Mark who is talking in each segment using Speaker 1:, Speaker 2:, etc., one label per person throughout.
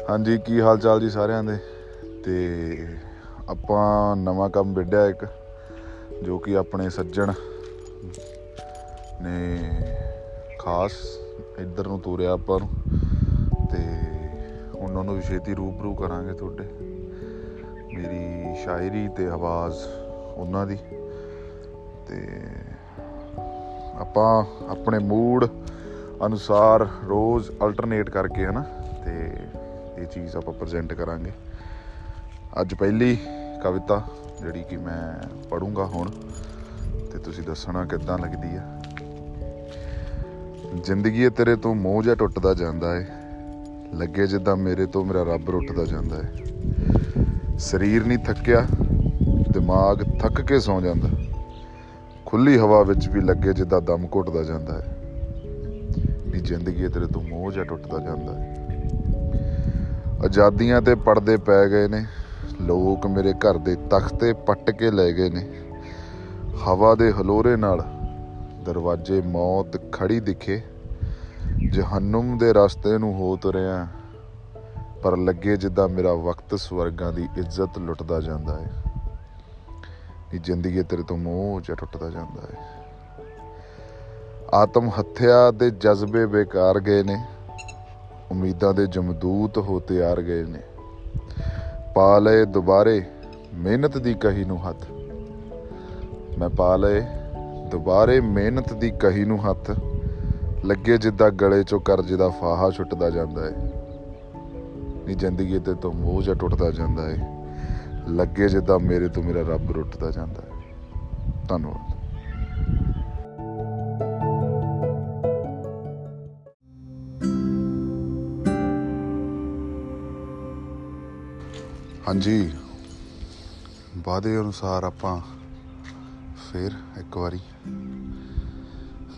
Speaker 1: ਹਾਂਜੀ, ਕੀ ਹਾਲ ਚਾਲ ਜੀ ਸਾਰਿਆਂ ਦੇ? ਤੇ ਆਪਾਂ ਨਵਾਂ ਕੰਮ ਵਿੱਢਿਆ ਇੱਕ, ਜੋ ਕਿ ਆਪਣੇ ਸੱਜਣ ਨੇ ਖਾਸ ਇੱਧਰ ਨੂੰ ਤੋਰਿਆ ਆਪਾਂ ਨੂੰ, ਤੇ ਉਹਨਾਂ ਨੂੰ ਵੀ ਛੇਤੀ ਰੂਬਰੂ ਕਰਾਂਗੇ ਤੁਹਾਡੇ। ਮੇਰੀ ਸ਼ਾਇਰੀ ਤੇ ਆਵਾਜ਼ ਉਹਨਾਂ ਦੀ, ਤੇ ਆਪਾਂ ਆਪਣੇ ਮੂਡ ਅਨੁਸਾਰ ਰੋਜ਼ ਅਲਟਰਨੇਟ ਕਰਕੇ ਹਨਾ, ਤੇ ਇਹ ਚੀਜ਼ ਆਪਾਂ ਪ੍ਰੈਜ਼ੈਂਟ ਕਰਾਂਗੇ। ਅੱਜ ਪਹਿਲੀ ਕਵਿਤਾ ਜਿਹੜੀ ਕਿ ਮੈਂ ਪੜੂੰਗਾ ਹੁਣ, ਤੇ ਤੁਸੀਂ ਦੱਸਣਾ ਕਿੱਦਾਂ ਲੱਗਦੀ ਆ। ਜ਼ਿੰਦਗੀ ਤੇਰੇ ਤੋਂ ਮੋਹ ਜਿਹਾ ਟੁੱਟਦਾ ਜਾਂਦਾ ਏ, ਲੱਗੇ ਜਿੱਦਾਂ ਮੇਰੇ ਤੋਂ ਮੇਰਾ ਰੱਬ ਰੁੱਟਦਾ ਜਾਂਦਾ ਏ। ਸਰੀਰ ਨਹੀਂ ਥੱਕਿਆ, ਦਿਮਾਗ ਥੱਕ ਕੇ ਸੌ ਜਾਂਦਾ। ਖੁੱਲੀ ਹਵਾ ਵਿੱਚ ਵੀ ਲੱਗੇ ਜਿੱਦਾਂ ਦਮ ਘੁੱਟਦਾ ਜਾਂਦਾ ਹੈ ਵੀ ਜ਼ਿੰਦਗੀ ਤੇਰੇ ਤੋਂ ਮੋਹ ਜਿਹਾ ਟੁੱਟਦਾ ਜਾਂਦਾ ਹੈ ਆਜ਼ਾਦੀਆਂ ਤੇ ਪਰਦੇ ਪੈ ਗਏ ਨੇ। ਲੋਕ ਮੇਰੇ ਘਰ ਦੇ ਤਖਤੇ ਪੱਟ ਕੇ ਲੈ ਗਏ ਨੇ। ਹਵਾ ਦੇ ਹਲੋਰੇ ਨਾਲ ਦਰਵਾਜ਼ੇ ਮੌਤ ਖੜੀ ਦਿਖੇ। ਜਹੰਨਮ ਦੇ ਰਸਤੇ ਨੂੰ ਹੋ ਤੁਰਿਆ ਪਰ ਲੱਗੇ ਜਿੱਦਾਂ ਮੇਰਾ ਵਕਤ ਸਵਰਗਾਂ ਦੀ ਇੱਜ਼ਤ ਲੁੱਟਦਾ ਜਾਂਦਾ ਹੈ ਇਹ ਜ਼ਿੰਦਗੀ ਤੇਰੇ ਤੋਂ ਮੋਹ ਜਿਹਾ ਟੁੱਟਦਾ ਜਾਂਦਾ ਹੈ ਆਤਮ ਹੱਤਿਆ ਦੇ ਜਜ਼ਬੇ ਬੇਕਾਰ ਗਏ ਨੇ। ਉਮੀਦਾਂ ਦੇ ਜਮਦੂਤ ਹੋ ਤਿਆਰ ਗਏ ਨੇ। ਪਾ ਲਏ ਦੁਬਾਰੇ ਮਿਹਨਤ ਦੀ ਕਹੀ ਨੂੰ ਹੱਥ। ਮੈਂ ਪਾ ਲਏ ਦੁਬਾਰੇ ਮਿਹਨਤ ਦੀ ਕਹੀ ਨੂੰ ਹੱਥ। ਲੱਗੇ ਜਿੱਦਾਂ ਗਲੇ ਚੋਂ ਕਰਜ਼ੇ ਦਾ ਫਾਹਾ ਛੁੱਟਦਾ ਜਾਂਦਾ ਹੈ ਇਹ ਜ਼ਿੰਦਗੀ ਤੇ ਤੋਂ ਮੋਹ ਜਿਹਾ ਟੁੱਟਦਾ ਜਾਂਦਾ ਹੈ ਲੱਗੇ ਜਿੱਦਾਂ ਮੇਰੇ ਤੋਂ ਮੇਰਾ ਰੱਬ ਰੁੱਟਦਾ ਜਾਂਦਾ ਹੈ ਧੰਨਵਾਦ। ਹਾਂਜੀ। ਵਾਅਦੇ ਅਨੁਸਾਰ ਆਪਾਂ ਫਿਰ ਇੱਕ ਵਾਰੀ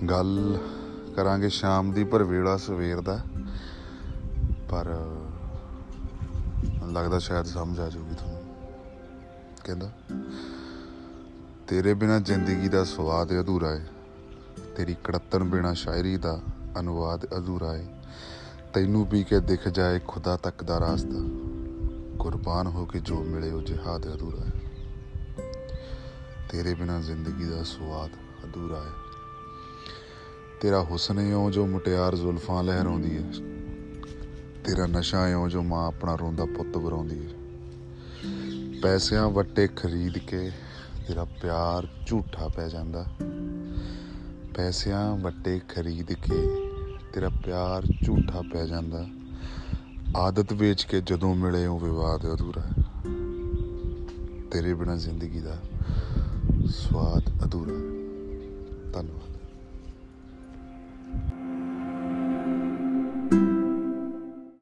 Speaker 1: ਗੱਲ ਕਰਾਂਗੇ ਸ਼ਾਮ ਦੀ, ਪਰ ਵੇਲਾ ਸਵੇਰ ਦਾ ਪਰ ਮੈਨੂੰ ਲੱਗਦਾ ਸ਼ਾਇਦ ਸਮਝ ਆ ਜਾਊਗੀ ਤੁਹਾਨੂੰ। ਕਹਿੰਦਾ, ਤੇਰੇ ਬਿਨਾ ਜ਼ਿੰਦਗੀ ਦਾ ਸਵਾਦ ਅਧੂਰਾ ਹੈ। ਤੇਰੀ ਕੜੱਤਨ ਬਿਨਾ ਸ਼ਾਇਰੀ ਦਾ ਅਨੁਵਾਦ ਅਧੂਰਾ ਹੈ। ਤੈਨੂੰ ਪੀ ਕੇ ਦਿਖ ਜਾਏ ਖੁਦਾ ਤੱਕ ਦਾ ਰਾਸਤਾ। ਕੁਰਬਾਨ ਹੋ ਕੇ ਜੋ ਮਿਲੇ ਉਹ ਜਿਹਾਦ ਅਧੂਰਾ ਹੈ। ਤੇਰੇ ਬਿਨਾ ਜ਼ਿੰਦਗੀ ਦਾ ਸਵਾਦ ਅਧੂਰਾ ਹੈ। ਤੇਰਾ ਹੁਸਨ ਇਉਂ ਜੋ ਮੁਟਿਆਰ ਜ਼ੁਲਫਾਂ ਲਹਿਰਾਉਂਦੀ ਹੈ। ਤੇਰਾ ਨਸ਼ਾ ਇਉਂ ਜੋ ਮਾਂ ਆਪਣਾ ਰੋਂਦਾ ਪੁੱਤ ਵਰਾਉਂਦੀ ਹੈ। ਪੈਸਿਆਂ ਵੱਟੇ ਖਰੀਦ ਕੇ ਤੇਰਾ ਪਿਆਰ ਝੂਠਾ ਪੈ ਜਾਂਦਾ। ਪੈਸਿਆਂ ਵੱਟੇ ਖਰੀਦ ਕੇ ਤੇਰਾ ਪਿਆਰ ਝੂਠਾ ਪੈ ਜਾਂਦਾ। ਆਦਤ ਵੇਚ ਕੇ ਜਦੋਂ ਮਿਲੇ ਉਹ ਵਿਵਾਦ ਅਧੂਰਾ ਹੈ। ਤੇਰੇ ਬਿਨਾ ਜ਼ਿੰਦਗੀ ਦਾ ਸਵਾਦ ਅਧੂਰਾ ਹੈ। ਧੰਨਵਾਦ।